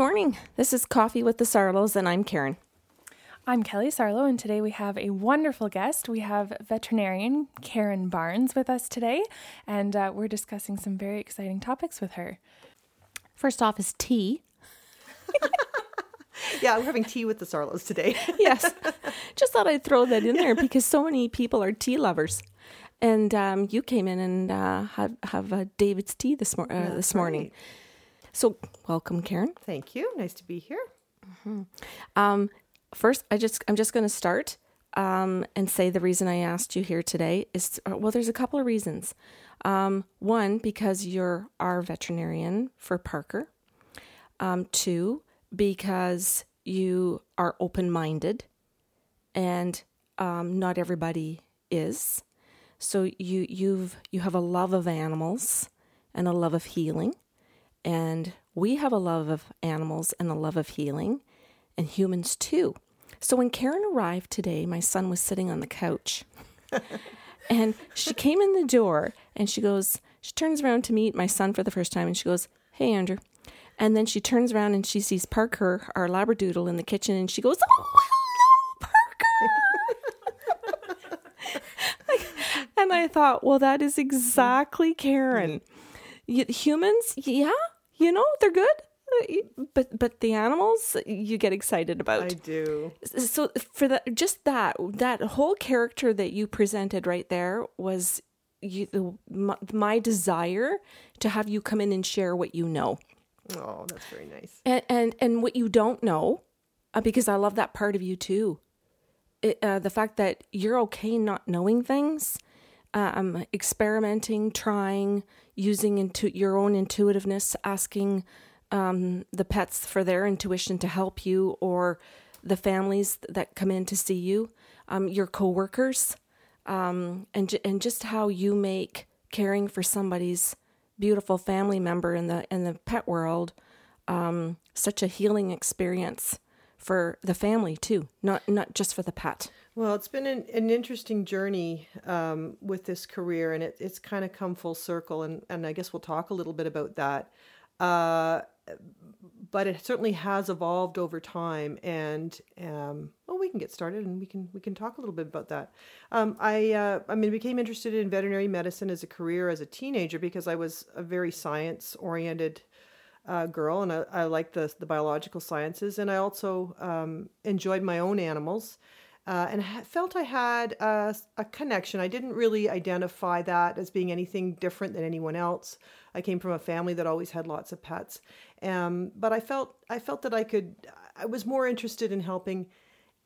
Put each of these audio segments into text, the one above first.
Good morning. This is Coffee with the Sarlos, and I'm Karen. I'm Kelly Sarlo, and today we have a wonderful guest. We have veterinarian Karen Barnes with us today, and uh, we're discussing some very exciting topics with her. First off is tea. yeah, we're having tea with the Sarlos today. yes. Just thought I'd throw that in there because so many people are tea lovers. And um, you came in and uh, have, have uh, David's tea this, mor- uh, this morning. Right. So, welcome, Karen. Thank you. Nice to be here. Mm-hmm. Um, first, I just I'm just going to start um, and say the reason I asked you here today is uh, well, there's a couple of reasons. Um, one, because you're our veterinarian for Parker. Um, two, because you are open minded, and um, not everybody is. So you you've you have a love of animals and a love of healing and we have a love of animals and a love of healing, and humans too. So when Karen arrived today, my son was sitting on the couch. and she came in the door and she goes, she turns around to meet my son for the first time and she goes, Hey, Andrew. And then she turns around and she sees Parker, our Labradoodle, in the kitchen and she goes, Oh, hello, Parker. and I thought, well, that is exactly Karen humans, yeah, you know, they're good. Uh, but but the animals you get excited about. I do. So for that, just that that whole character that you presented right there was you my, my desire to have you come in and share what you know. Oh, that's very nice. And and and what you don't know, uh, because I love that part of you too. It, uh, the fact that you're okay not knowing things, um, experimenting, trying, using into your own intuitiveness, asking um, the pets for their intuition to help you, or the families that come in to see you, um, your coworkers, um, and and just how you make caring for somebody's beautiful family member in the in the pet world um, such a healing experience for the family too, not not just for the pet. Well, it's been an, an interesting journey um, with this career, and it, it's kind of come full circle, and, and I guess we'll talk a little bit about that. Uh, but it certainly has evolved over time, and um, well, we can get started, and we can we can talk a little bit about that. Um, I uh, I mean, became interested in veterinary medicine as a career as a teenager because I was a very science oriented uh, girl, and I, I liked the the biological sciences, and I also um, enjoyed my own animals, uh, and felt I had a, a, connection. I didn't really identify that as being anything different than anyone else. I came from a family that always had lots of pets, um, but I felt I felt that I could. I was more interested in helping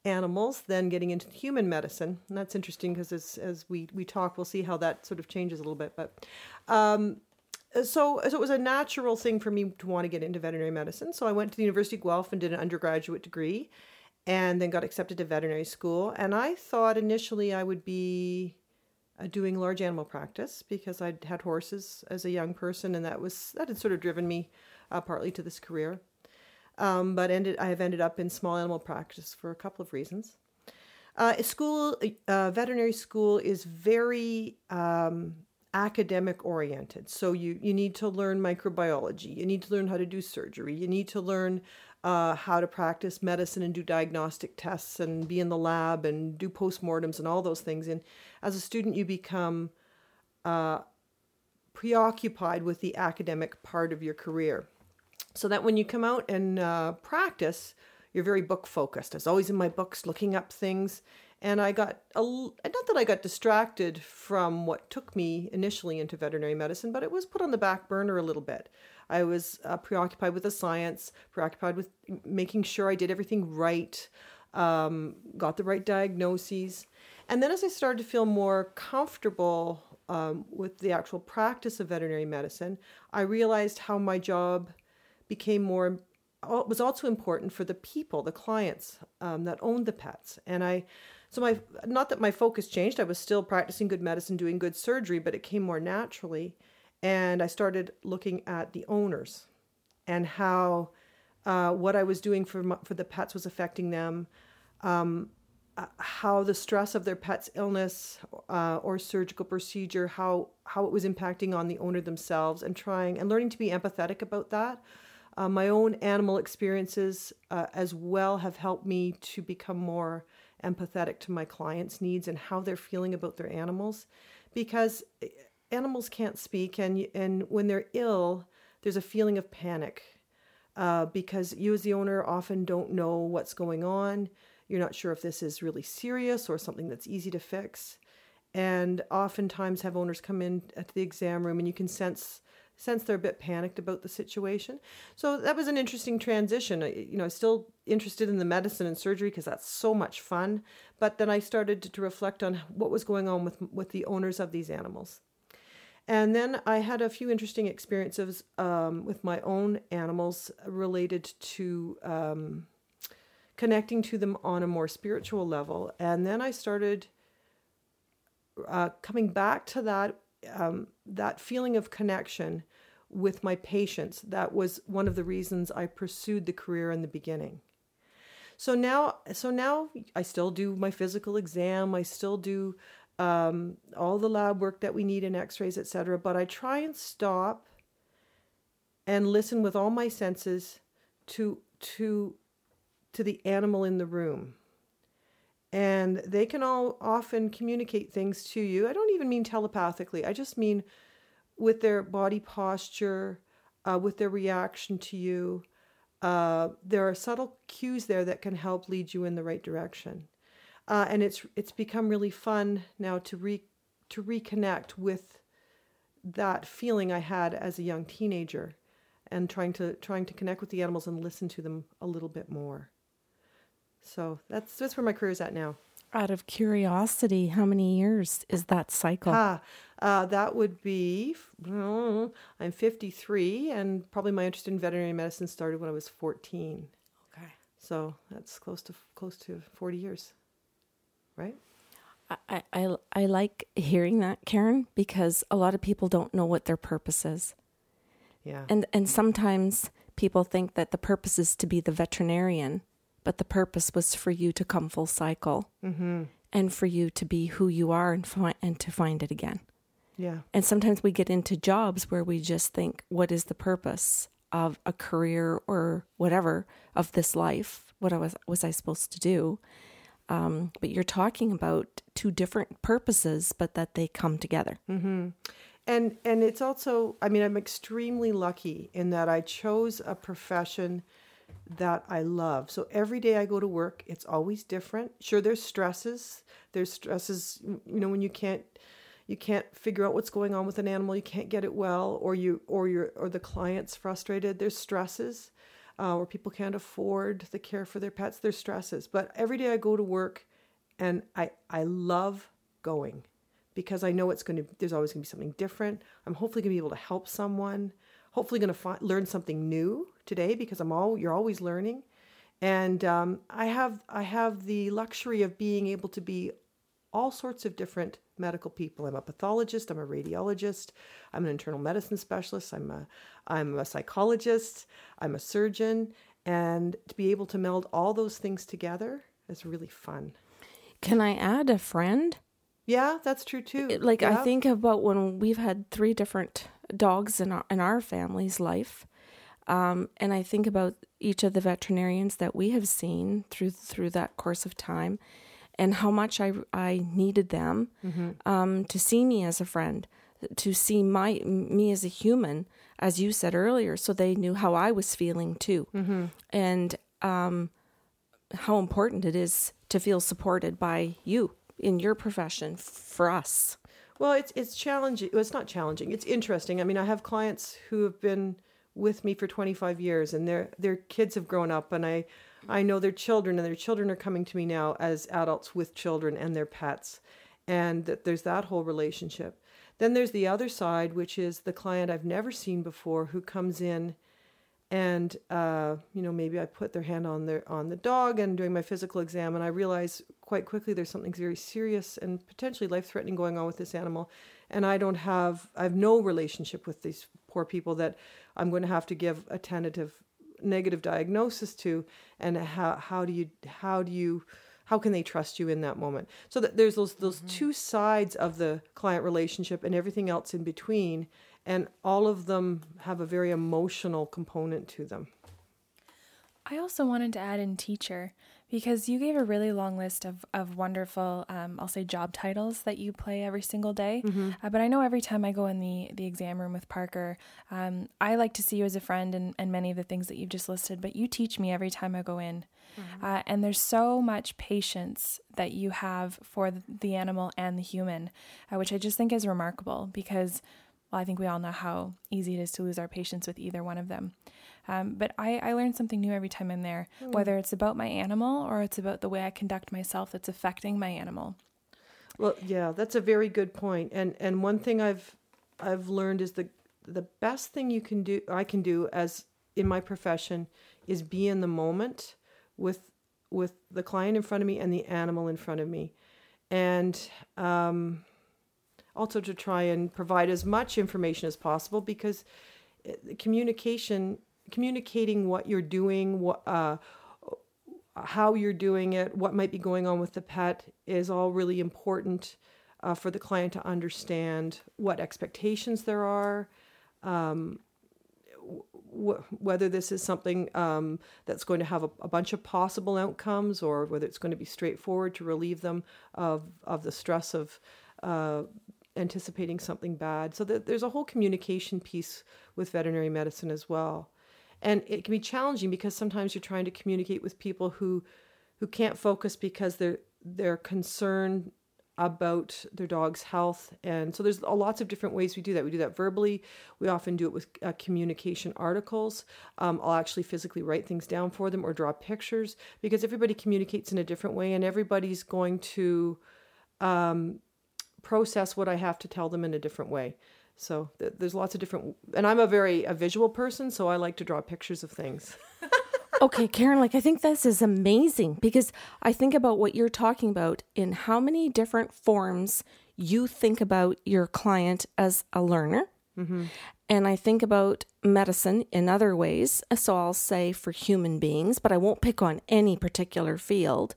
animals than getting into human medicine, and that's interesting because as as we we talk, we'll see how that sort of changes a little bit, but. Um, so, so it was a natural thing for me to want to get into veterinary medicine. So I went to the University of Guelph and did an undergraduate degree, and then got accepted to veterinary school. And I thought initially I would be uh, doing large animal practice because I'd had horses as a young person, and that was that had sort of driven me uh, partly to this career. Um, but ended I have ended up in small animal practice for a couple of reasons. Uh, school, uh, veterinary school is very um, academic oriented. So you, you need to learn microbiology, you need to learn how to do surgery, you need to learn uh, how to practice medicine and do diagnostic tests and be in the lab and do postmortems and all those things. And as a student, you become uh, preoccupied with the academic part of your career. So that when you come out and uh, practice, you're very book focused. I was always in my books looking up things and I got a, not that I got distracted from what took me initially into veterinary medicine, but it was put on the back burner a little bit. I was uh, preoccupied with the science, preoccupied with making sure I did everything right, um, got the right diagnoses. And then as I started to feel more comfortable um, with the actual practice of veterinary medicine, I realized how my job became more was also important for the people, the clients um, that owned the pets. And I so my not that my focus changed. I was still practicing good medicine, doing good surgery, but it came more naturally. And I started looking at the owners and how uh, what I was doing for my, for the pets was affecting them. Um, uh, how the stress of their pet's illness uh, or surgical procedure, how how it was impacting on the owner themselves, and trying and learning to be empathetic about that. Uh, my own animal experiences uh, as well have helped me to become more empathetic to my clients' needs and how they're feeling about their animals, because eh, animals can't speak, and and when they're ill, there's a feeling of panic, uh, because you as the owner often don't know what's going on. You're not sure if this is really serious or something that's easy to fix, and oftentimes have owners come in at the exam room, and you can sense sense they're a bit panicked about the situation. So that was an interesting transition. You know, still interested in the medicine and surgery because that's so much fun. But then I started to reflect on what was going on with with the owners of these animals. And then I had a few interesting experiences um, with my own animals related to um, connecting to them on a more spiritual level. And then I started uh, coming back to that um, that feeling of connection with my patients. That was one of the reasons I pursued the career in the beginning. So now, so now I still do my physical exam. I still do um, all the lab work that we need in X-rays, etc. But I try and stop and listen with all my senses to to to the animal in the room and they can all often communicate things to you. I don't even mean telepathically, I just mean with their body posture, uh, with their reaction to you. Uh, there are subtle cues there that can help lead you in the right direction. Uh, and it's it's become really fun now to re to reconnect with that feeling I had as a young teenager, and trying to trying to connect with the animals and listen to them a little bit more. So that's that's where my career is at now. Out of curiosity, how many years is that cycle? Ah, uh, that would be, I'm 53, and probably my interest in veterinary medicine started when I was 14. Okay. So that's close to close to 40 years, right? I, I, I like hearing that, Karen, because a lot of people don't know what their purpose is. Yeah. And and sometimes people think that the purpose is to be the veterinarian but the purpose was for you to come full cycle mm-hmm. and for you to be who you are and, fi- and to find it again. Yeah. And sometimes we get into jobs where we just think, what is the purpose of a career or whatever of this life? What I was, was I supposed to do? Um, but you're talking about two different purposes, but that they come together. Mm-hmm. And and it's also, I mean, I'm extremely lucky in that I chose a profession that I love. So every day I go to work, it's always different. Sure, there's stresses. There's stresses, you know, when you can't you can't figure out what's going on with an animal, you can't get it well, or you or your or the client's frustrated. There's stresses, uh, where people can't afford the care for their pets. their stresses. But every day I go to work, and I I love going because I know it's going to. There's always going to be something different. I'm hopefully going to be able to help someone hopefully going to fi- learn something new today because I'm all you're always learning, and um, I have I have the luxury of being able to be all sorts of different medical people. I'm a pathologist, I'm a radiologist, I'm an internal medicine specialist, I'm a I'm a psychologist, I'm a surgeon, and to be able to meld all those things together is really fun. Can I add a friend? Yeah, that's true too. Like yeah. I think about when we've had three different dogs in our in our family's life, um, and I think about each of the veterinarians that we have seen through through that course of time, and how much I I needed them mm-hmm. um, to see me as a friend, to see my me as a human, as you said earlier, so they knew how I was feeling too, mm-hmm. and um, how important it is to feel supported by you in your profession for us? Well, it's it's challenging. Well, it's not challenging. It's interesting. I mean, I have clients who have been with me for 25 years, and their their kids have grown up, and I I know their children, and their children are coming to me now as adults with children and their pets, and that there's that whole relationship. Then there's the other side, which is the client I've never seen before who comes in and uh, you know maybe I put their hand on their on the dog and doing my physical exam, and I realize quite quickly there's something very serious and potentially life threatening going on with this animal, and I don't have I have no relationship with these poor people that I'm going to have to give a tentative negative diagnosis to, and how how do you how do you how can they trust you in that moment so that there's those those mm-hmm. two sides of the client relationship and everything else in between and all of them have a very emotional component to them. I also wanted to add in teacher because you gave a really long list of, of wonderful, um, I'll say job titles that you play every single day. Mm-hmm. Uh, but I know every time I go in the, the exam room with Parker, um, I like to see you as a friend and, and many of the things that you've just listed, but you teach me every time I go in. Mm-hmm. Uh, and there's so much patience that you have for the animal and the human, uh, which I just think is remarkable because, well, I think we all know how easy it is to lose our patience with either one of them. Um, but I, I learn something new every time I'm there, mm. whether it's about my animal or it's about the way I conduct myself that's affecting my animal. Well, yeah, that's a very good point. And and one thing I've I've learned is the the best thing you can do I can do as in my profession is be in the moment with with the client in front of me and the animal in front of me, and um, also to try and provide as much information as possible because uh, communication communicating what you're doing, what, uh, how you're doing it, what might be going on with the pet is all really important uh, for the client to understand what expectations there are, um, whether this is something um, that's going to have a, a, bunch of possible outcomes or whether it's going to be straightforward to relieve them of, of the stress of uh, anticipating something bad. So that there's a whole communication piece with veterinary medicine as well and it can be challenging because sometimes you're trying to communicate with people who who can't focus because they're they're concerned about their dog's health. And so there's lots of different ways we do that. We do that verbally. We often do it with uh, communication articles. Um, i'll actually physically write things down for them or draw pictures because everybody communicates in a different way and everybody's going to um, process what i have to tell them in a different way so th- there's lots of different, and I'm a very a visual person, so I like to draw pictures of things. okay, Karen, like I think this is amazing because I think about what you're talking about in how many different forms you think about your client as a learner. Mm-hmm. And I think about medicine in other ways. So I'll say for human beings, but I won't pick on any particular field.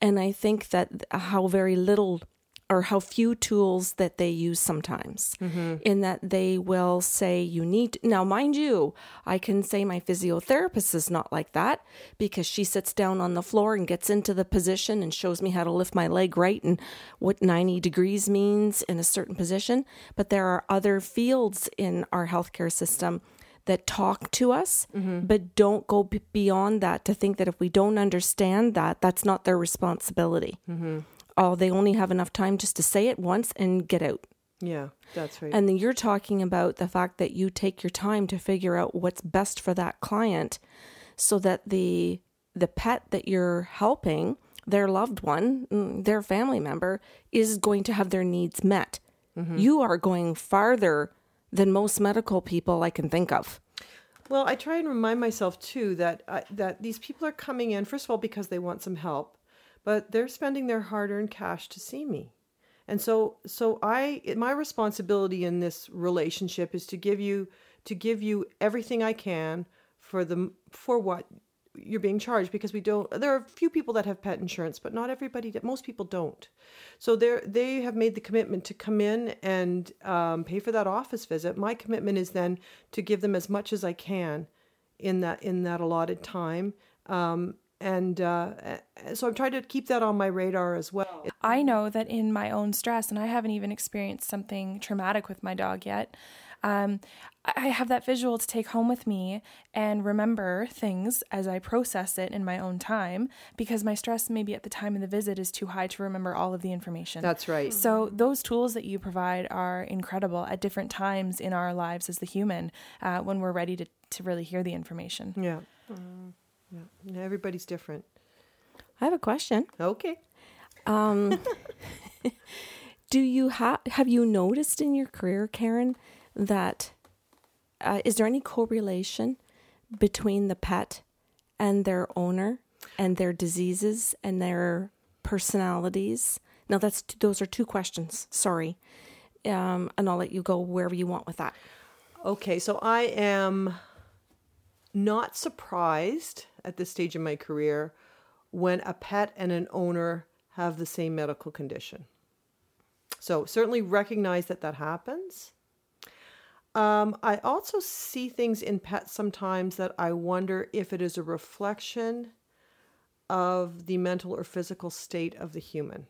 And I think that how very little or how few tools that they use sometimes mm-hmm. in that they will say you need now mind you i can say my physiotherapist is not like that because she sits down on the floor and gets into the position and shows me how to lift my leg right and what 90 degrees means in a certain position but there are other fields in our healthcare system that talk to us, mm-hmm. but don't go b- beyond that to think that if we don't understand that, that's not their responsibility. Mm-hmm oh, they only have enough time just to say it once and get out. Yeah, that's right. And then you're talking about the fact that you take your time to figure out what's best for that client so that the the pet that you're helping, their loved one, mm, their family member is going to have their needs met. Mm-hmm. You are going farther than most medical people I can think of. Well, I try and remind myself too that uh, that these people are coming in first of all because they want some help, but they're spending their hard-earned cash to see me. And so so I my responsibility in this relationship is to give you to give you everything I can for the for what you're being charged because we don't there are a few people that have pet insurance but not everybody most people don't so they they have made the commitment to come in and um, pay for that office visit my commitment is then to give them as much as i can in that in that allotted time um, and uh, so I'm trying to keep that on my radar as well. I know that in my own stress, and I haven't even experienced something traumatic with my dog yet. Um, I have that visual to take home with me and remember things as I process it in my own time because my stress, maybe at the time of the visit, is too high to remember all of the information. That's right. So, those tools that you provide are incredible at different times in our lives as the human uh, when we're ready to, to really hear the information. Yeah. Mm. Yeah, everybody's different. I have a question. Okay. Um, do you have have you noticed in your career, Karen, that uh, is there any correlation between the pet and their owner and their diseases and their personalities? Now, that's those are two questions. Sorry, um, and I'll let you go wherever you want with that. Okay, so I am not surprised at this stage in my career when a pet and an owner have the same medical condition. So, certainly recognize that that happens. Um, I also see things in pets sometimes that I wonder if it is a reflection of the mental or physical state of the human.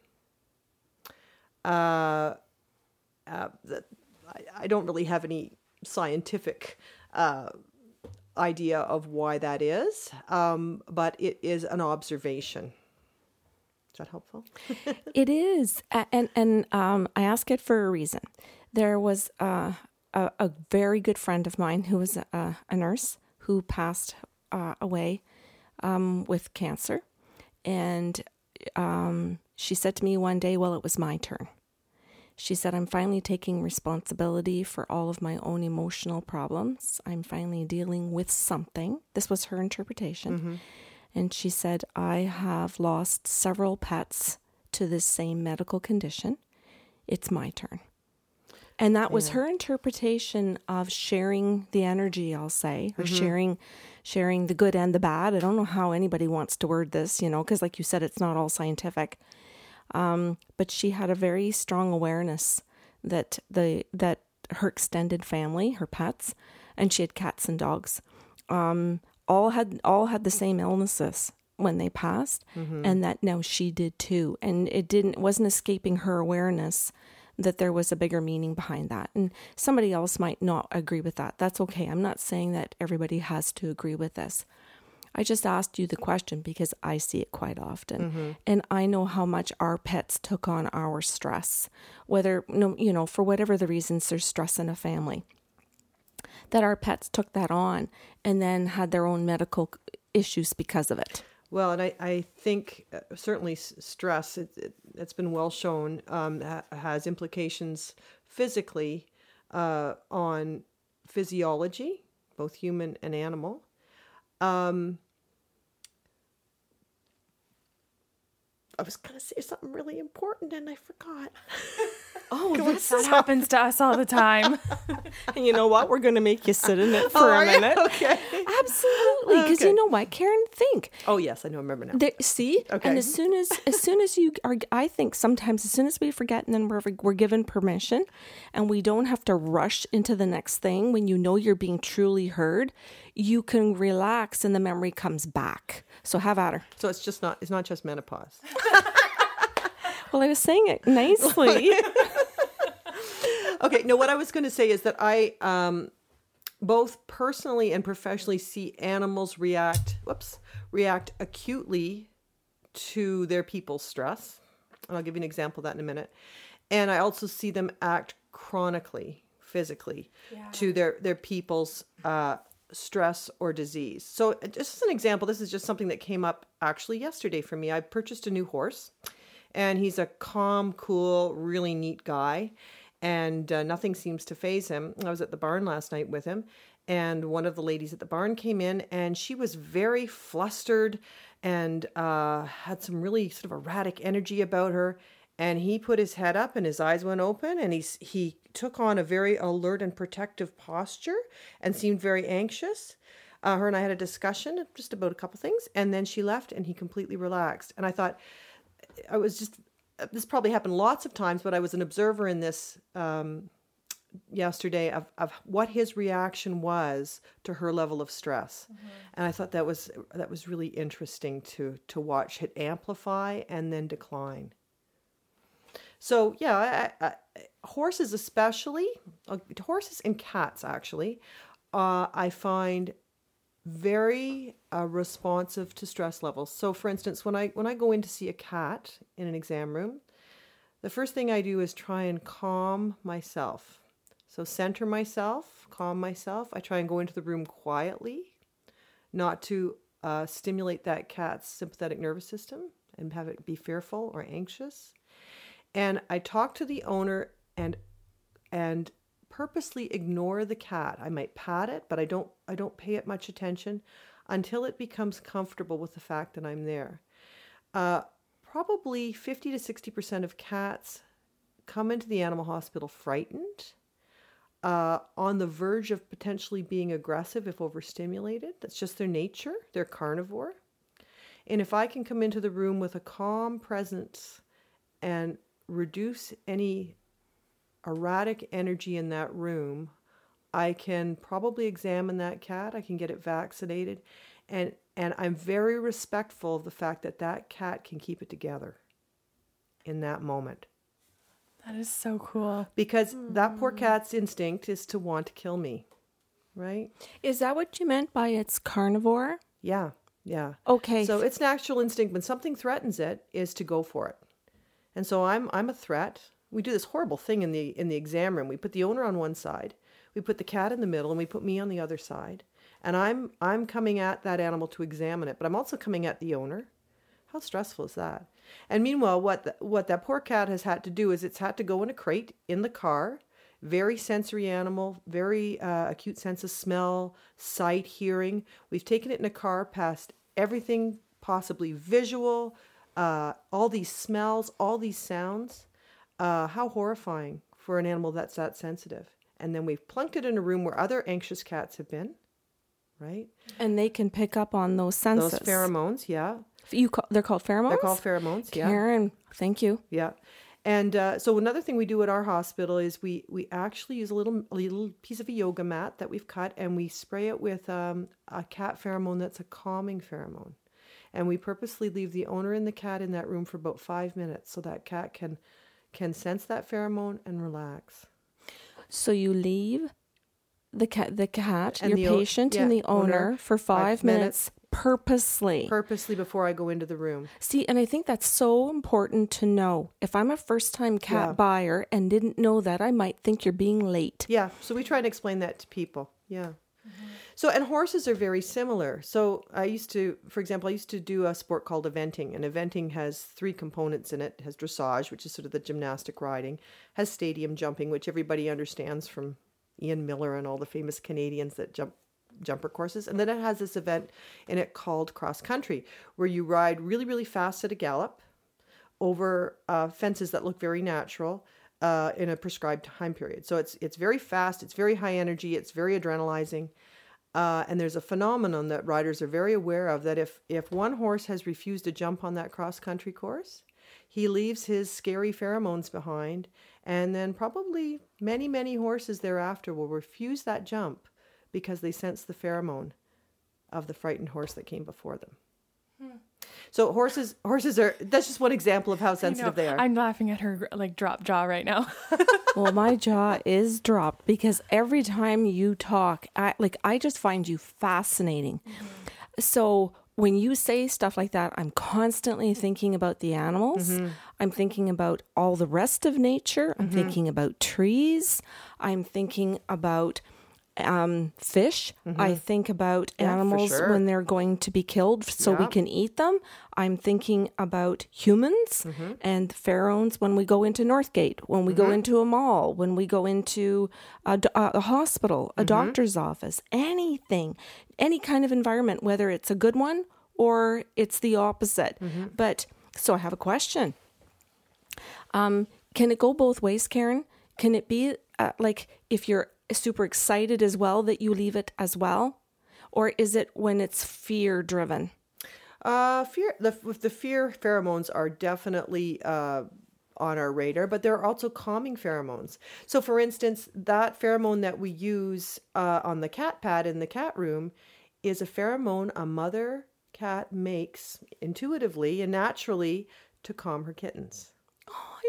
Uh, uh, I, I don't really have any scientific uh, idea of why that is, um, but it is an observation. Is that helpful? it is, and and um, I ask it for a reason. There was uh, a, a very good friend of mine who was a, a nurse who passed uh, away um, with cancer, and um, she said to me one day, "Well, it was my turn." She said, I'm finally taking responsibility for all of my own emotional problems. I'm finally dealing with something. This was her interpretation. Mm-hmm. And she said, I have lost several pets to this same medical condition. It's my turn. And that was her interpretation of sharing the energy, I'll say, or sharing sharing the good and the bad. I don't know how anybody wants to word this, you know, because like you said, it's not all scientific. Um, but she had a very strong awareness that the that her extended family, her pets, and she had cats and dogs, um, all had all had the same illnesses when they passed, and that now she did too. And it didn't it wasn't escaping her awareness that there was a bigger meaning behind that. And somebody else might not agree with that. That's okay. I'm not saying that everybody has to agree with this. I just asked you the question because I see it quite often. And I know how much our pets took on our stress, whether, no, you know, for whatever the reasons there's stress in a family, that our pets took that on and then had their own medical issues because of it. Well, and I, I think uh, certainly stress, it, it, it's been well shown, um, ha- has implications physically uh, on physiology, both human and animal. Um, I was going to say something really important and I forgot. Oh, that's That happens to us all the time. and you know what? We're going to make you sit in it for Oh, a minute. Okay. Absolutely, because Okay. you know what, Karen? Think. Oh, yes, I know. Remember now. There, see, Okay. and as soon as as soon as you are, I think sometimes as soon as we forget, and then we're we're given permission, and we don't have to rush into the next thing. When you know you're being truly heard, you can relax, and the memory comes back. So have at her. So it's just not, it's not just menopause. Well, I was saying it nicely. okay no what i was going to say is that i um both personally and professionally see animals react whoops react acutely to their people's stress. And i'll give you an example of that in a minute. And i also see them act chronically physically to their their people's uh stress or disease. So uh, just as an example this is just something that came up actually yesterday for me. I purchased a new horse and he's a calm cool really neat guy and uh, nothing seems to phase him. I was at the barn last night with him, and one of the ladies at the barn came in, and she was very flustered and uh, had some really sort of erratic energy about her. And he put his head up, and his eyes went open, and he he took on a very alert and protective posture, and seemed very anxious. Uh, her and I had a discussion just about a couple things, and then she left, and he completely relaxed. And I thought, I was just this probably happened lots of times, but I was an observer in this um, yesterday of, of what his reaction was to her level of stress, and I thought that was that was really interesting to to watch it amplify and then decline. So yeah, I, I, horses especially, uh, horses and cats actually, uh, I find very uh, responsive to stress levels. So, for instance, when I when I go in to see a cat in an exam room, the first thing I do is try and calm myself. So, center myself, calm myself. I try and go into the room quietly, not to uh, stimulate that cat's sympathetic nervous system and have it be fearful or anxious. And I talk to the owner and and purposely ignore the cat. I might pat it, but I don't I don't pay it much attention until it becomes comfortable with the fact that I'm there. Uh, probably 50 to 60 percent of cats come into the animal hospital frightened, uh, on the verge of potentially being aggressive if overstimulated. That's just their nature. They're carnivore. And if I can come into the room with a calm presence and reduce any erratic energy in that room, I can probably examine that cat. I can get it vaccinated, and and I'm very respectful of the fact that that cat can keep it together in that moment That is so cool. because that poor hmm. cat's instinct is to want to kill me, right? Is that what you meant by it's carnivore? Yeah, yeah. Okay. So its natural instinct when something threatens it is to go for it. And so I'm I'm a threat. We do this horrible thing in the in the exam room. We put the owner on one side, we put the cat in the middle, and we put me on the other side. And I'm I'm coming at that animal to examine it, but I'm also coming at the owner. How stressful is that? And meanwhile, what the, what that poor cat has had to do is it's had to go in a crate in the car. Very sensory animal, very uh, acute sense of smell, sight, hearing. We've taken it in a car past everything possibly visual, uh, all these smells, all these sounds. Uh, how horrifying for an animal that's that sensitive. And then we've plunked it in a room where other anxious cats have been, right? and they can pick up on those senses. Those pheromones, yeah. You call, they're called pheromones. They're called pheromones, yeah. Karen, thank you. Yeah. And uh, so another thing we do at our hospital is we we actually use a little a little piece of a yoga mat that we've cut and we spray it with um, a cat pheromone that's a calming pheromone, and we purposely leave the owner and the cat in that room for about five minutes so that cat can can sense that pheromone and relax. So you leave the cat, the cat, And your the o- patient, yeah, and the owner, owner, for five five, minutes, purposely. Purposely before I go into the room. See, and I think that's so important to know. If I'm a first time cat Yeah. buyer and didn't know that, I might think you're being late. Yeah, so we try to explain that to people. Yeah. Mm-hmm. So, and horses are very similar. So, I used to, for example, I used to do a sport called eventing, and eventing has three components in it. It has dressage, which is sort of the gymnastic riding, has stadium jumping, which everybody understands from Ian Millar and all the famous Canadians that jump jumper courses, and then it has this event in it called cross country, where you ride really, really fast at a gallop over uh, fences that look very natural uh, in a prescribed time period. So it's it's very fast, it's very high energy, it's very adrenalizing, uh, and there's a phenomenon that riders are very aware of that if if one horse has refused to jump on that cross country course, he leaves his scary pheromones behind, and then probably many many horses thereafter will refuse that jump because they sense the pheromone of the frightened horse that came before them. So horses horses are that's just one example of how sensitive they are. I'm laughing at her like drop jaw right now. well, my jaw is dropped because every time you talk, I like I just find you fascinating. Mm-hmm. So when you say stuff like that, I'm constantly mm-hmm. thinking about the animals. Mm-hmm. I'm thinking about all the rest of nature. I'm thinking about trees. I'm thinking about um, fish. I think about Yeah, animals sure. when they're going to be killed so we can eat them. I'm thinking about humans Mm-hmm. and pharaohs when we go into Northgate, when we go into a mall, when we go into a hospital, Mm-hmm. a doctor's office, anything, any kind of environment, whether it's a good one or it's the opposite. Mm-hmm. But so I have a question. Um, can it go both ways, Karen? Can it be uh, like if you're super excited as well that you leave it as well? Or is it when it's fear driven? Uh, fear the with the fear pheromones are definitely uh, on our radar, but there are also calming pheromones. So, for instance, that pheromone that we use uh, on the cat pad in the cat room is a pheromone a mother cat makes intuitively and naturally to calm her kittens. Oh, I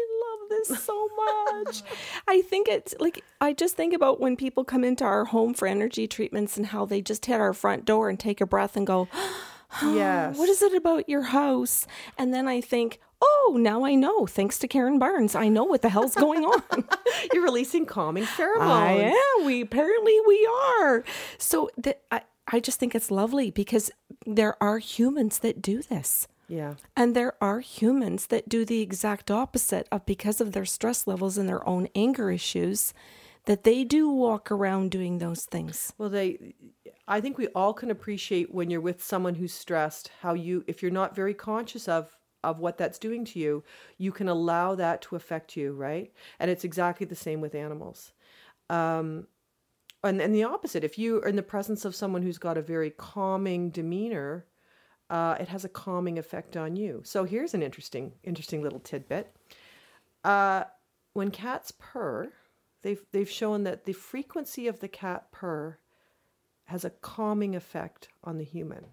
this so much. I think it's like, I just think about when people come into our home for energy treatments and how they just hit our front door and take a breath and go, Yes. What is it about your house? And then I think, oh, now I know. Thanks to Karen Barnes, I know what the hell's going on. You're releasing calming pheromones. I am. We apparently we are. So that I, I just think it's lovely because there are humans that do this. Yeah. And there are humans that do the exact opposite of because of their stress levels and their own anger issues that they do walk around doing those things. Well, they, I think we all can appreciate when you're with someone who's stressed, how you, if you're not very conscious of, of what that's doing to you, you can allow that to affect you, right? And it's exactly the same with animals. Um, and, and the opposite, if you are in the presence of someone who's got a very calming demeanor, uh, it has a calming effect on you. So here's an interesting, interesting little tidbit. Uh, when cats purr, they've they've shown that the frequency of the cat purr has a calming effect on the human.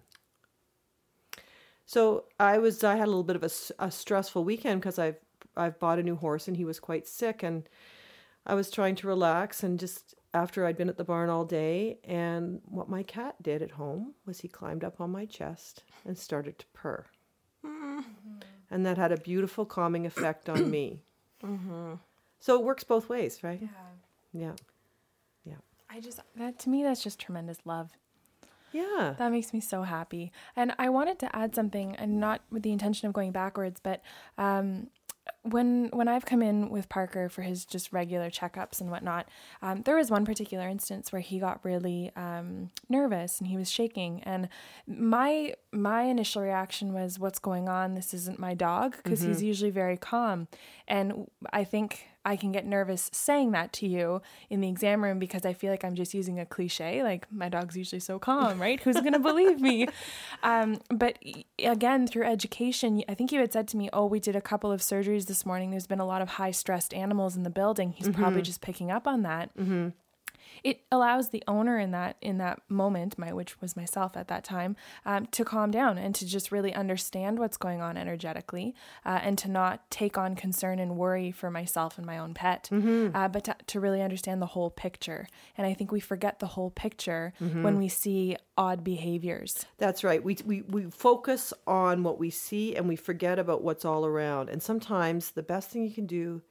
So I was I had a little bit of a stressful weekend because I've I've bought a new horse and he was quite sick and I was trying to relax and just after I'd been at the barn all day and what my cat did at home was he climbed up on my chest and started to purr. And that had a beautiful calming effect on me. So it works both ways, right? Yeah. Yeah. Yeah. I just that to me that's just tremendous love. Yeah. That makes me so happy. And I wanted to add something, and not with the intention of going backwards, but um, when when I've come in with Parker for his just regular checkups and whatnot, um, there was one particular instance where he got really um, nervous and he was shaking, and my my initial reaction was, "What's going on? This isn't my dog," because he's usually very calm, and I think I can get nervous saying that to you in the exam room because I feel like I'm just using a cliche, like my dog's usually so calm, right? Who's going to believe me? Um, but again, through education, I think you had said to me, "Oh, we did a couple of surgeries this morning. There's been a lot of high stressed animals in the building. He's probably just picking up on that." It allows the owner in that in that moment my which was myself at that time um, to calm down and to just really understand what's going on energetically uh, and to not take on concern and worry for myself and my own pet uh, but to, to really understand the whole picture. And i think we forget the whole picture when we see odd behaviors. That's right. We, we we focus on what we see and we forget about what's all around. And sometimes the best thing you can do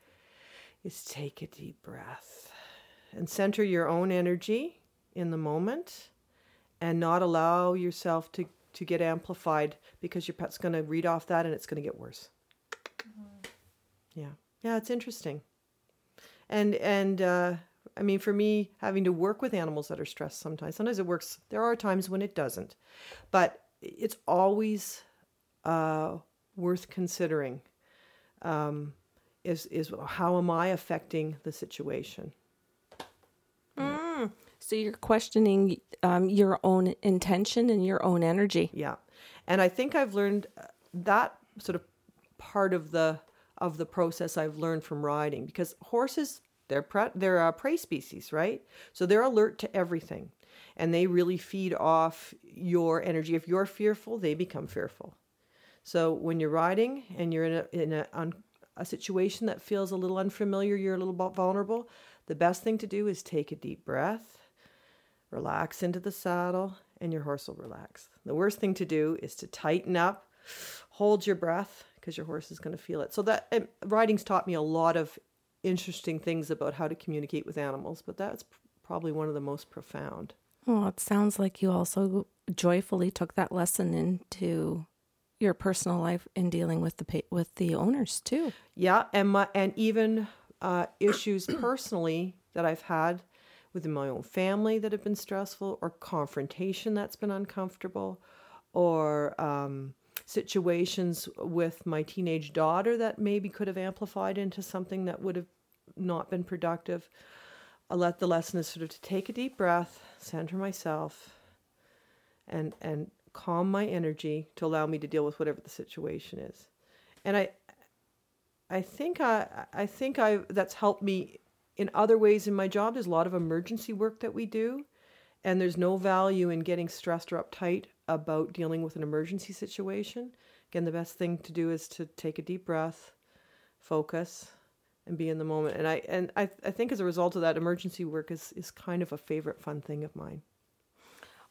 is take a deep breath and center your own energy in the moment and not allow yourself to to get amplified because your pet's going to read off that and it's going to get worse. Yeah. Yeah, it's interesting. And and uh I mean for me having to work with animals that are stressed sometimes sometimes it works there are times when it doesn't. But it's always uh worth considering um is is how am I affecting the situation? So you're questioning um, your own intention and your own energy. Yeah, and I think I've learned uh, that sort of part of the of the process I've learned from riding because horses they're pre- they're a prey species, right? So they're alert to everything, and they really feed off your energy. If you're fearful, they become fearful. So when you're riding and you're in a in a un, a situation that feels a little unfamiliar, you're a little vulnerable. The best thing to do is take a deep breath relax into the saddle and your horse will relax. The worst thing to do is to tighten up, hold your breath because your horse is going to feel it. So that um, riding's taught me a lot of interesting things about how to communicate with animals, but that's p- probably one of the most profound. Well, it sounds like you also joyfully took that lesson into your personal life in dealing with the pa- with the owners too. Yeah, and my and even uh, issues personally that I've had within my own family that have been stressful, or confrontation that's been uncomfortable, or um, situations with my teenage daughter that maybe could have amplified into something that would have not been productive. I let the lesson is sort of to take a deep breath, center myself, and and calm my energy to allow me to deal with whatever the situation is. And I I think I I think I that's helped me in other ways in my job. There's a lot of emergency work that we do, and there's no value in getting stressed or uptight about dealing with an emergency situation. Again, the best thing to do is to take a deep breath, focus, and be in the moment. And I and I I think as a result of that, emergency work is is kind of a favorite fun thing of mine.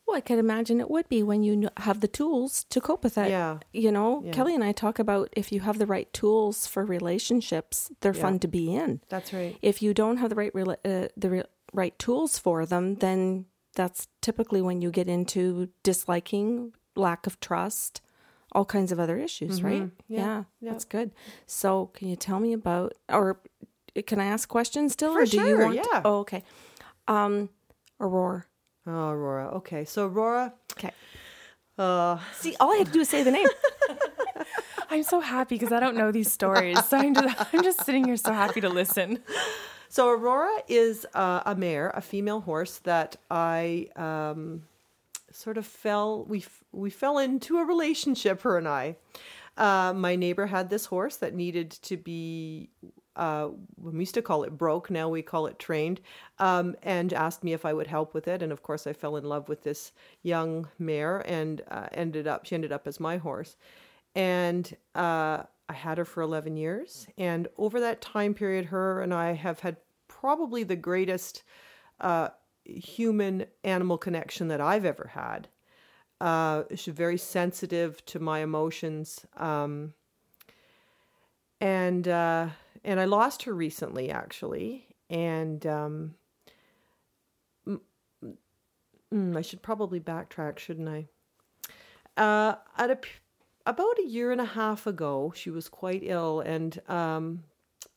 Well, I could imagine it would be when you have the tools to cope with it. Yeah. You know, Yeah. Kelly and I talk about if you have the right tools for relationships, they're Yeah. fun to be in. That's right. If you don't have the right uh, the re- right tools for them, then that's typically when you get into disliking, lack of trust, all kinds of other issues, right? Mm-hmm. Yeah. Yeah. that's good. So, can you tell me about, or can I ask questions still, For or do you sure, want? yeah. oh, okay. Um, Aurora. Oh, Aurora. Okay, so Aurora. Okay. Uh, See, all I have to do is say the name. i'm so happy because i don't know these stories so i'm just, I'm just sitting here so happy to listen So Aurora is uh, a mare, a female horse that I um, sort of fell. We f- we fell into a relationship. Her and I. Uh, my neighbor had this horse that needed to be uh, we used to call it broke, now we call it trained, um, and asked me if I would help with it. And of course, I fell in love with this young mare and uh, ended up, she ended up as my horse. And uh, I had her for 11 years. And over that time period, her and I have had probably the greatest uh, human animal connection that I've ever had. Uh, she's very sensitive to my emotions. Um, and uh, and I lost her recently, actually. And um, mm, I should probably backtrack, shouldn't I? Uh, at a, about a year and a half ago, she was quite ill, and um,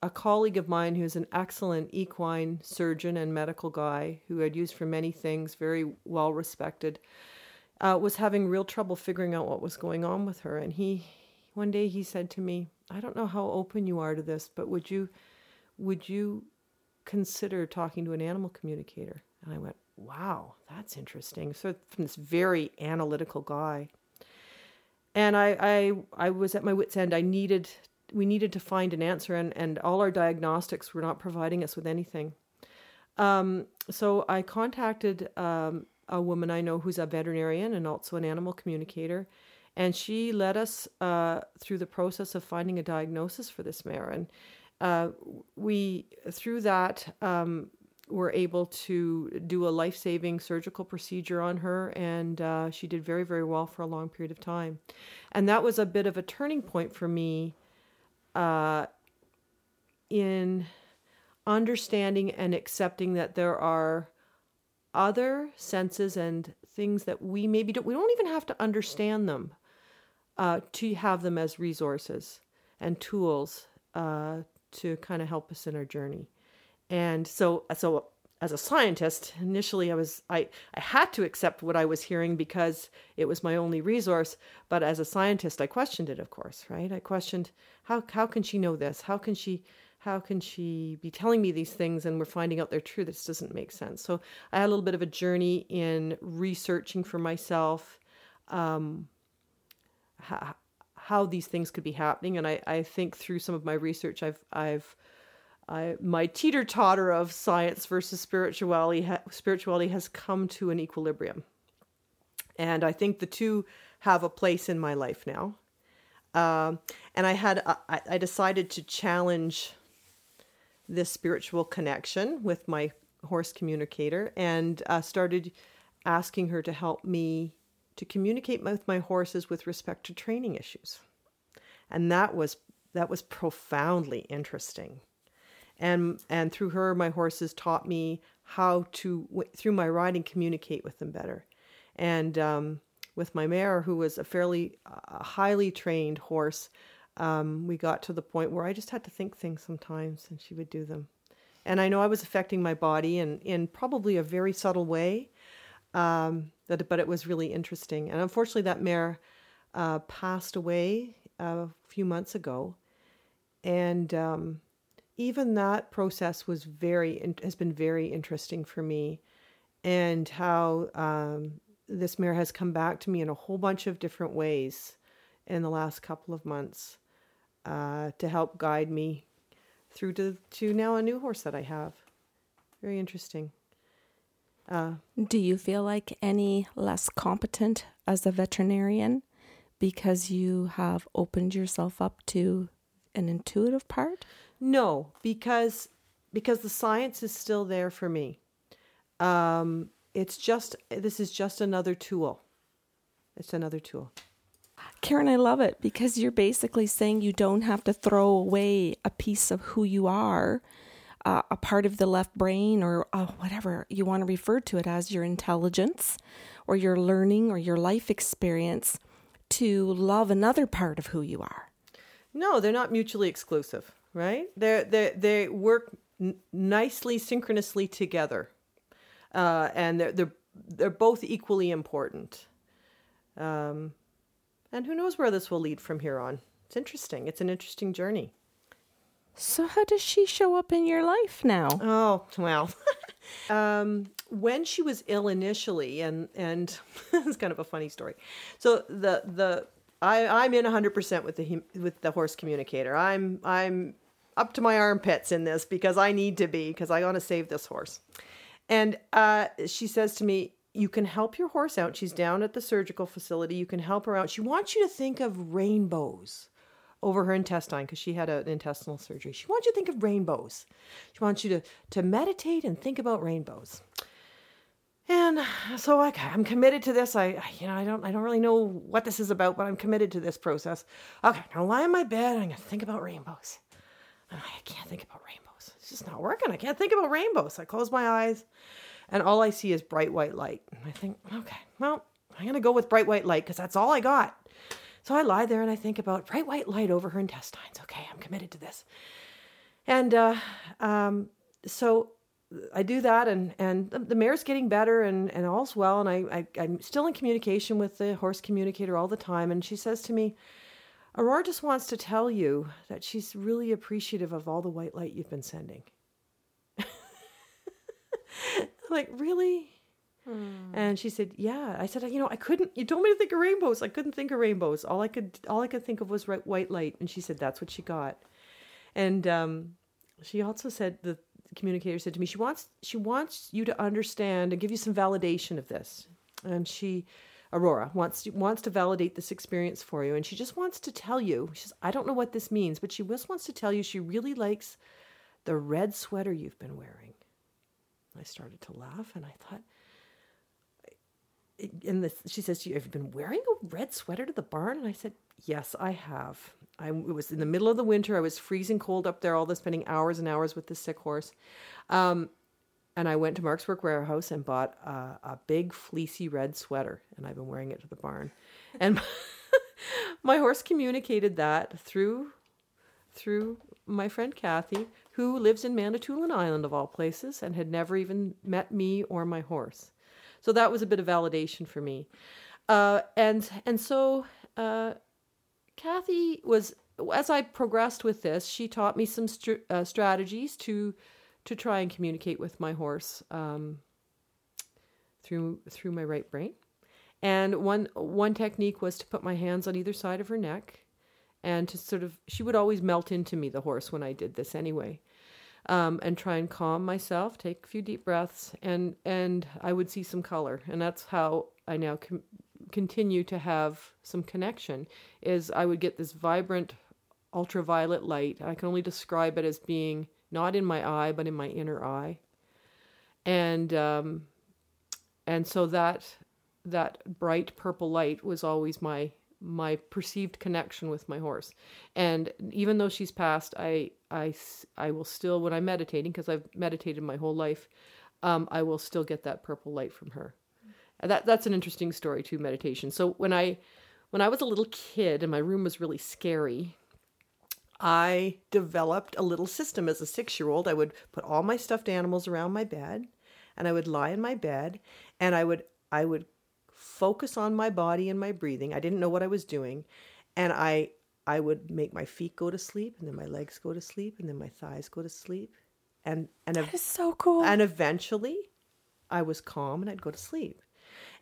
a colleague of mine who's an excellent equine surgeon and medical guy who I'd used for many things, very well respected, uh, was having real trouble figuring out what was going on with her. And he, one day, he said to me, "I don't know how open you are to this, but would you, would you consider talking to an animal communicator?" And I went, "Wow, that's interesting." So from this very analytical guy. And I, I, I was at my wit's end. I needed we needed to find an answer, and, and all our diagnostics were not providing us with anything. Um, so I contacted um, a woman I know who's a veterinarian and also an animal communicator, and she led us uh, through the process of finding a diagnosis for this mare. And uh, we, through that, um, were able to do a life saving surgical procedure on her, and uh, she did very, very well for a long period of time. And that was a bit of a turning point for me uh, in understanding and accepting that there are other senses and things that we maybe don't we don't even have to understand them uh, to have them as resources and tools uh, to kind of help us in our journey and so so as a scientist, initially I was I, I had to accept what I was hearing because it was my only resource. But as a scientist, I questioned it, of course, right? I questioned how how can she know this? How can she how can she be telling me these things and we're finding out they're true? This doesn't make sense. So I had a little bit of a journey in researching for myself um, how, how these things could be happening. And I, I think through some of my research, I've I've I, my teeter totter of science versus spirituality ha- spirituality has come to an equilibrium, and I think the two have a place in my life now. Um, and I had I, I decided to challenge this spiritual connection with my horse communicator and uh, started asking her to help me to communicate with my horses with respect to training issues, and that was that was profoundly interesting. And and through her my horses taught me how to through my riding communicate with them better. And um, with my mare who was a fairly uh, highly trained horse um, we got to the point where i just had to think things sometimes and she would do them. And i know i was affecting my body in, in probably a very subtle way um, that, but it was really interesting and unfortunately that mare uh, passed away a few months ago and um, even that process was very has been very interesting for me, and how um, this mare has come back to me in a whole bunch of different ways in the last couple of months uh, to help guide me through to to now a new horse that I have. Very interesting. Uh, Do you feel like any less competent as a veterinarian because you have opened yourself up to an intuitive part? No, because because the science is still there for me. Um, it's just this is just another tool. It's another tool. Karen, I love it because you're basically saying you don't have to throw away a piece of who you are, uh, a part of the left brain, or uh, whatever you want to refer to it as your intelligence, or your learning, or your life experience to love another part of who you are. No, they're not mutually exclusive right? They they they work n- nicely synchronously together, uh, and they're they're they're both equally important. Um, and who knows where this will lead from here on? It's interesting. It's an interesting journey. So how does she show up in your life now? Oh well, um, when she was ill initially, and and it's kind of a funny story. So the the I I'm in 100% with the with the horse communicator. I'm I'm up to my armpits in this because I need to be because I want to save this horse. And uh, she says to me, You can help your horse out. She's down at the surgical facility. You can help her out. She wants you to think of rainbows over her intestine because she had an intestinal surgery. She wants you to think of rainbows. She wants you to, to meditate and think about rainbows. And so I, I'm committed to this. I, you know, I don't, I don't really know what this is about, but I'm committed to this process. Okay, now lie in my bed. I'm gonna think about rainbows. And I can't think about rainbows. It's just not working. I can't think about rainbows. I close my eyes, and all I see is bright white light. And I think, okay, well, I'm gonna go with bright white light because that's all I got. So I lie there and I think about bright white light over her intestines. Okay, I'm committed to this. And uh, um, so I do that, and and the, mare's getting better, and and all's well. And I, I I'm still in communication with the horse communicator all the time. And she says to me, Aurora just wants to tell you that she's really appreciative of all the white light you've been sending. like really? Hmm. And she said, "Yeah." I said, "You know, I couldn't. You told me to think of rainbows. I couldn't think of rainbows. All I could, all I could think of was white light." And she said, "That's what she got." And um, she also said the communicator said to me she wants she wants you to understand and give you some validation of this and she aurora wants to, wants to validate this experience for you and she just wants to tell you she says i don't know what this means but she just wants to tell you she really likes the red sweater you've been wearing i started to laugh and i thought and the, she says, you've you been wearing a red sweater to the barn?" And I said, "Yes, I have. I it was in the middle of the winter. I was freezing cold up there, all the spending hours and hours with this sick horse. Um, and I went to Mark's Work Wearhouse and bought a, a big fleecy red sweater, and I've been wearing it to the barn. And my horse communicated that through through my friend Kathy, who lives in Manitoulin Island of all places, and had never even met me or my horse. So that was a bit of validation for me. Uh, and and so uh, Kathy was as I progressed with this, she taught me some uh, strategies to to try and communicate with my horse um, through through my right brain. And one one technique was to put my hands on either side of her neck, and to sort of she would always melt into me the horse when I did this anyway, um, and try and calm myself, take a few deep breaths, and and I would see some color, and that's how I now com- continue to have some connection is I would get this vibrant ultraviolet light. I can only describe it as being not in my eye, but in my inner eye. And um, and so that that bright purple light was always my my perceived connection with my horse. And even though she's passed, I I I will still when I'm meditating because I've meditated my whole life, um, I will still get that purple light from her. That that's an interesting story too meditation. So when i when i was a little kid and my room was really scary i developed a little system as a six year old i would put all my stuffed animals around my bed and i would lie in my bed and i would i would focus on my body and my breathing. I didn't know what i was doing. And i i would make my feet go to sleep and then my legs go to sleep and then my thighs go to sleep. And and that is so cool. and eventually i was calm and i'd go to sleep.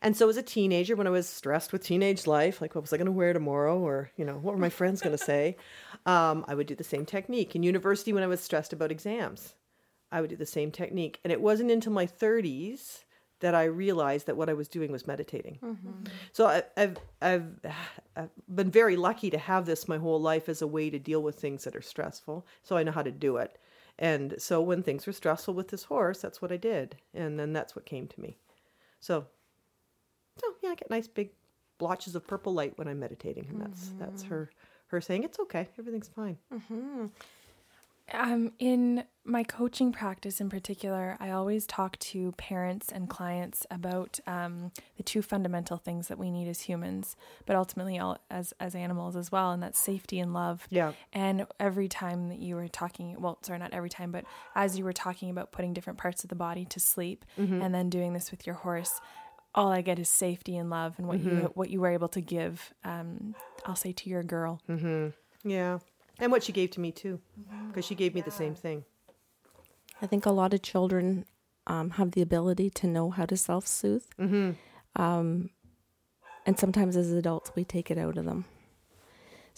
And so as a teenager, when I was stressed with teenage life, like what was I going to wear tomorrow, or you know, what were my friends going to say, um, I would do the same technique. In university, when I was stressed about exams, I would do the same technique. And it wasn't until my 30s that I realized that what I was doing was meditating. Mm-hmm. So I, have I've I've been very lucky to have this my whole life as a way to deal with things that are stressful. So I know how to do it. And so when things were stressful with this horse, that's what I did, and then that's what came to me. So so yeah, I get nice big blotches of purple light when I'm meditating, and that's mm-hmm. that's her her saying it's okay, everything's fine. Mm-hmm. Um, in my coaching practice in particular, I always talk to parents and clients about um, the two fundamental things that we need as humans, but ultimately all as as animals as well, and that's safety and love. Yeah. And every time that you were talking, well, sorry, not every time, but as you were talking about putting different parts of the body to sleep, mm-hmm. and then doing this with your horse, all I get is safety and love and what mm-hmm. you what you were able to give. Um, I'll say to your girl. Mm-hmm. Yeah, and what she gave to me too, because she gave me the same thing. I think a lot of children um, have the ability to know how to self soothe, mm-hmm. um, and sometimes as adults we take it out of them.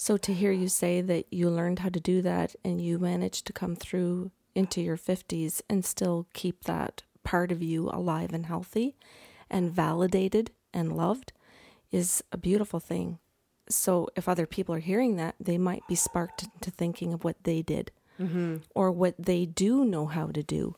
So to hear you say that you learned how to do that and you managed to come through into your 50s and still keep that part of you alive and healthy and validated and loved is a beautiful thing. So if other people are hearing that, they might be sparked into thinking of what they did mm-hmm. or what they do know how to do,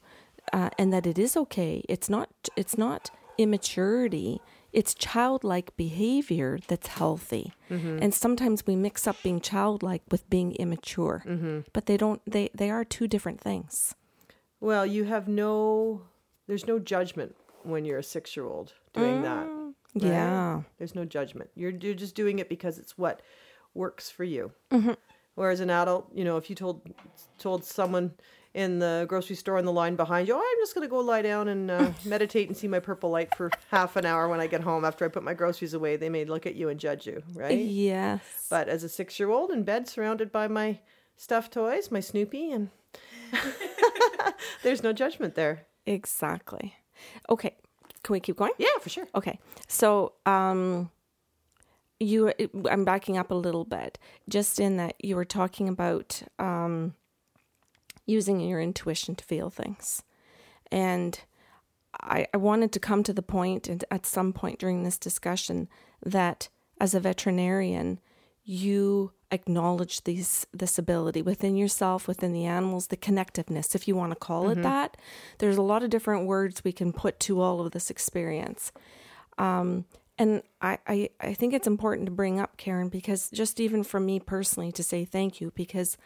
uh, and that it is okay. It's not. It's not immaturity. It's childlike behavior that's healthy. Mm-hmm. And sometimes we mix up being childlike with being immature. Mm-hmm. But they don't they they are two different things. Well, you have no there's no judgment when you're a 6-year-old doing mm, that. Right? Yeah. There's no judgment. You're you're just doing it because it's what works for you. Mm-hmm. Whereas an adult, you know, if you told told someone in the grocery store in the line behind you, oh, I'm just going to go lie down and uh, meditate and see my purple light for half an hour when I get home after I put my groceries away, they may look at you and judge you, right? Yes. But as a six year old in bed surrounded by my stuffed toys, my Snoopy, and there's no judgment there. Exactly. Okay. Can we keep going? Yeah, for sure. Okay. So, um, you, I'm backing up a little bit, just in that you were talking about um, using your intuition to feel things. And I, I wanted to come to the point, and at some point during this discussion, that as a veterinarian, you acknowledge these this ability within yourself within the animals the connectiveness if you want to call mm-hmm. it that. There's a lot of different words we can put to all of this experience. Um, and I, I i think it's important to bring up karen because just even for me personally to say thank you because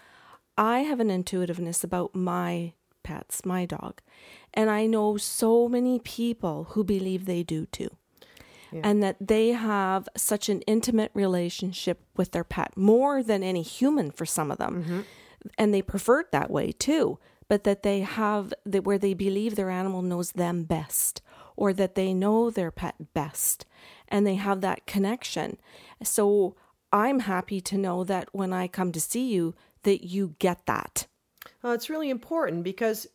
i have an intuitiveness about my pets my dog. And i know so many people who believe they do too yeah. and that they have such an intimate relationship with their pet, more than any human for some of them. Mm-hmm. And they prefer it that way too, but that they have that where they believe their animal knows them best or that they know their pet best and they have that connection. So I'm happy to know that when I come to see you that you get that. Well, it's really important because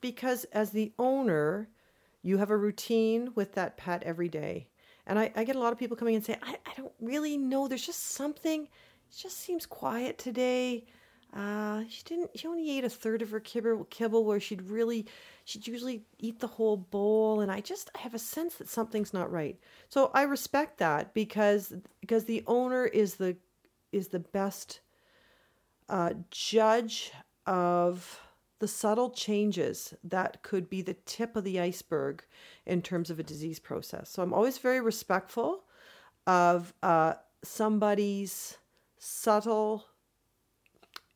because as the owner, you have a routine with that pet every day. And I, I get a lot of people coming and say, I, I don't really know. There's just something, it just seems quiet today. Uh, she didn't, she only ate a third of her kibble, kibble where she'd really, she'd usually eat the whole bowl. And I just I have a sense that something's not right. So I respect that because, because the owner is the, is the best uh, judge of the subtle changes that could be the tip of the iceberg in terms of a disease process. So I'm always very respectful of uh, somebody's subtle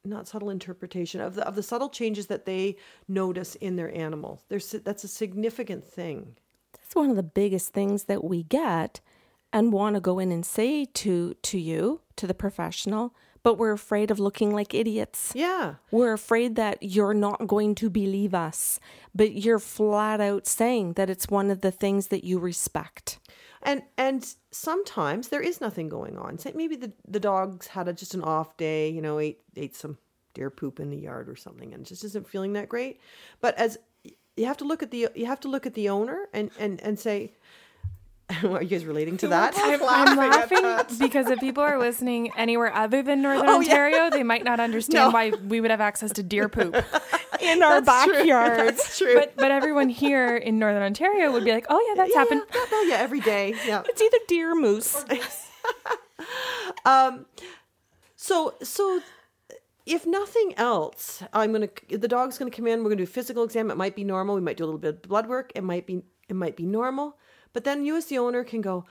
not subtle interpretation of the of the subtle changes that they notice in their animal. There's that's a significant thing. That's one of the biggest things that we get and want to go in and say to to you, to the professional, but we're afraid of looking like idiots. Yeah. We're afraid that you're not going to believe us, but you're flat out saying that it's one of the things that you respect. And and sometimes there is nothing going on. Say maybe the the dog's had a, just an off day, you know, ate ate some deer poop in the yard or something and just isn't feeling that great. But as you have to look at the you have to look at the owner and and and say are you guys relating to that? I'm, I'm laughing because if people are listening anywhere other than Northern oh, Ontario, yeah. they might not understand no. why we would have access to deer poop in our backyard. That's true. But but everyone here in Northern Ontario would be like, oh yeah, that's yeah, happened. Yeah, yeah, every day. Yeah, it's either deer, moose. um, so so if nothing else, I'm gonna the dog's gonna come in. We're gonna do a physical exam. It might be normal. We might do a little bit of blood work. It might be it might be normal. But then you as the owner can go,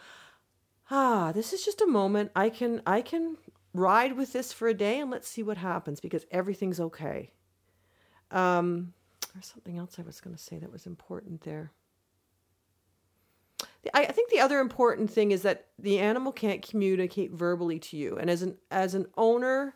ah, this is just a moment. I can I can ride with this for a day and let's see what happens because everything's okay. Um, there's something else I was going to say that was important there. I, I think the other important thing is that the animal can't communicate verbally to you, and as an as an owner,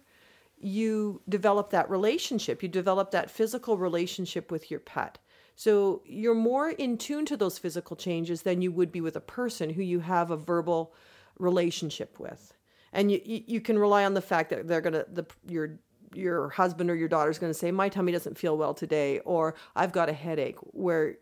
you develop that relationship. You develop that physical relationship with your pet. So you're more in tune to those physical changes than you would be with a person who you have a verbal relationship with. And you, you can rely on the fact that they're going to, the, your, your husband or your daughter's going to say, my tummy doesn't feel well today, or I've got a headache, where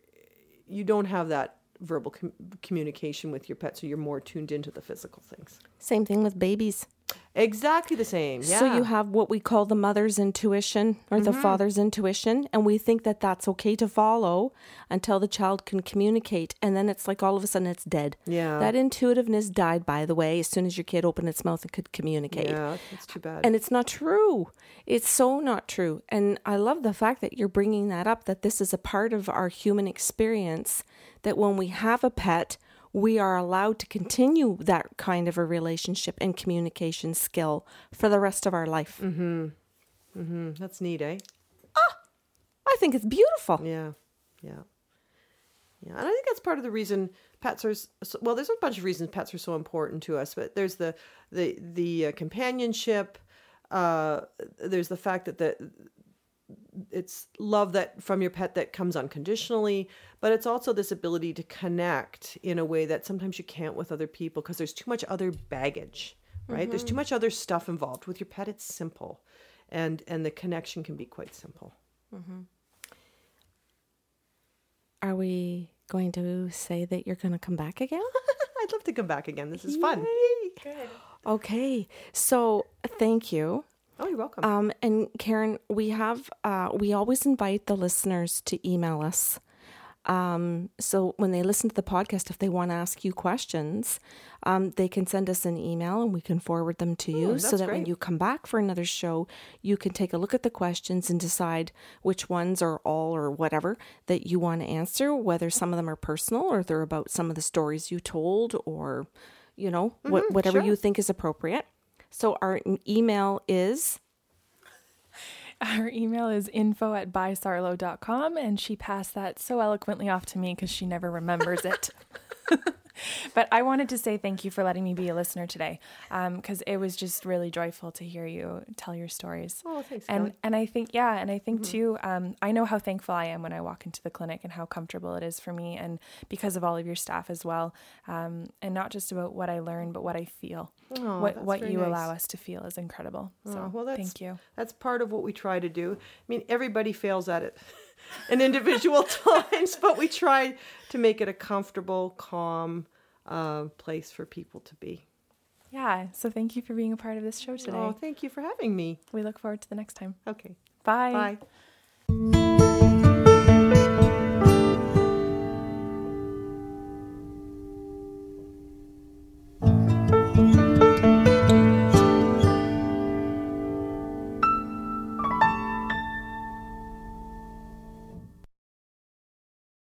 you don't have that verbal com- communication with your pet. So you're more tuned into the physical things. Same thing with babies. Exactly the same. Yeah. So you have what we call the mother's intuition or the Mm-hmm. father's intuition, and we think that that's okay to follow until the child can communicate, and then it's like all of a sudden it's dead. Yeah. That intuitiveness died, by the way, as soon as your kid opened its mouth and could communicate. yeah, that's too bad. And it's not true. It's so not true. And I love the fact that you're bringing that up that this is a part of our human experience that when we have a pet, we are allowed to continue that kind of a relationship and communication skill for the rest of our life. Mm, that's neat, eh? Ah, I think it's beautiful. Yeah, yeah, yeah. And I think that's part of the reason pets are. So, well, there's a bunch of reasons pets are so important to us, but there's the the the uh, companionship. Uh, there's the fact that the it's love that from your pet that comes unconditionally, but it's also this ability to connect in a way that sometimes you can't with other people because there's too much other baggage, right? There's too mm-hmm. much other stuff involved. With your pet, it's simple, and and the connection can be quite simple. Mm-hmm. Are we going to say that you're going to come back again? I'd love to come back again. This is fun. okay. So thank you. Oh, you're welcome. Um, and Karen, we have uh, we always invite the listeners to email us. Um, so when they listen to the podcast, if they want to ask you questions, um, they can send us an email and we can forward them to you, so that when you come back for another show, you can take a look at the questions and decide which ones or all or whatever that you want to answer. Whether some of them are personal or they're about some of the stories you told, or you know what, whatever sure. you think is appropriate. So our email is Our email is info at bysarlo.com, and she passed that so eloquently off to me because she never remembers it. but I wanted to say thank you for letting me be a listener today because it was just really joyful to hear you tell your stories. Oh, thanks, And, Kelly. and I think, yeah, and I think too, um, I know how thankful I am when I walk into the clinic and how comfortable it is for me, and because of all of your staff as well. Um, and not just about what I learn, but what I feel. Oh, what what you nice. allow us to feel is incredible. So well, that's thank you. That's part of what we try to do. I mean, everybody fails at it in individual times, but we try to make it a comfortable, calm uh, place for people to be. Yeah. So thank you for being a part of this show today. Oh, thank you for having me. We look forward to the next time. Okay, Bye. bye.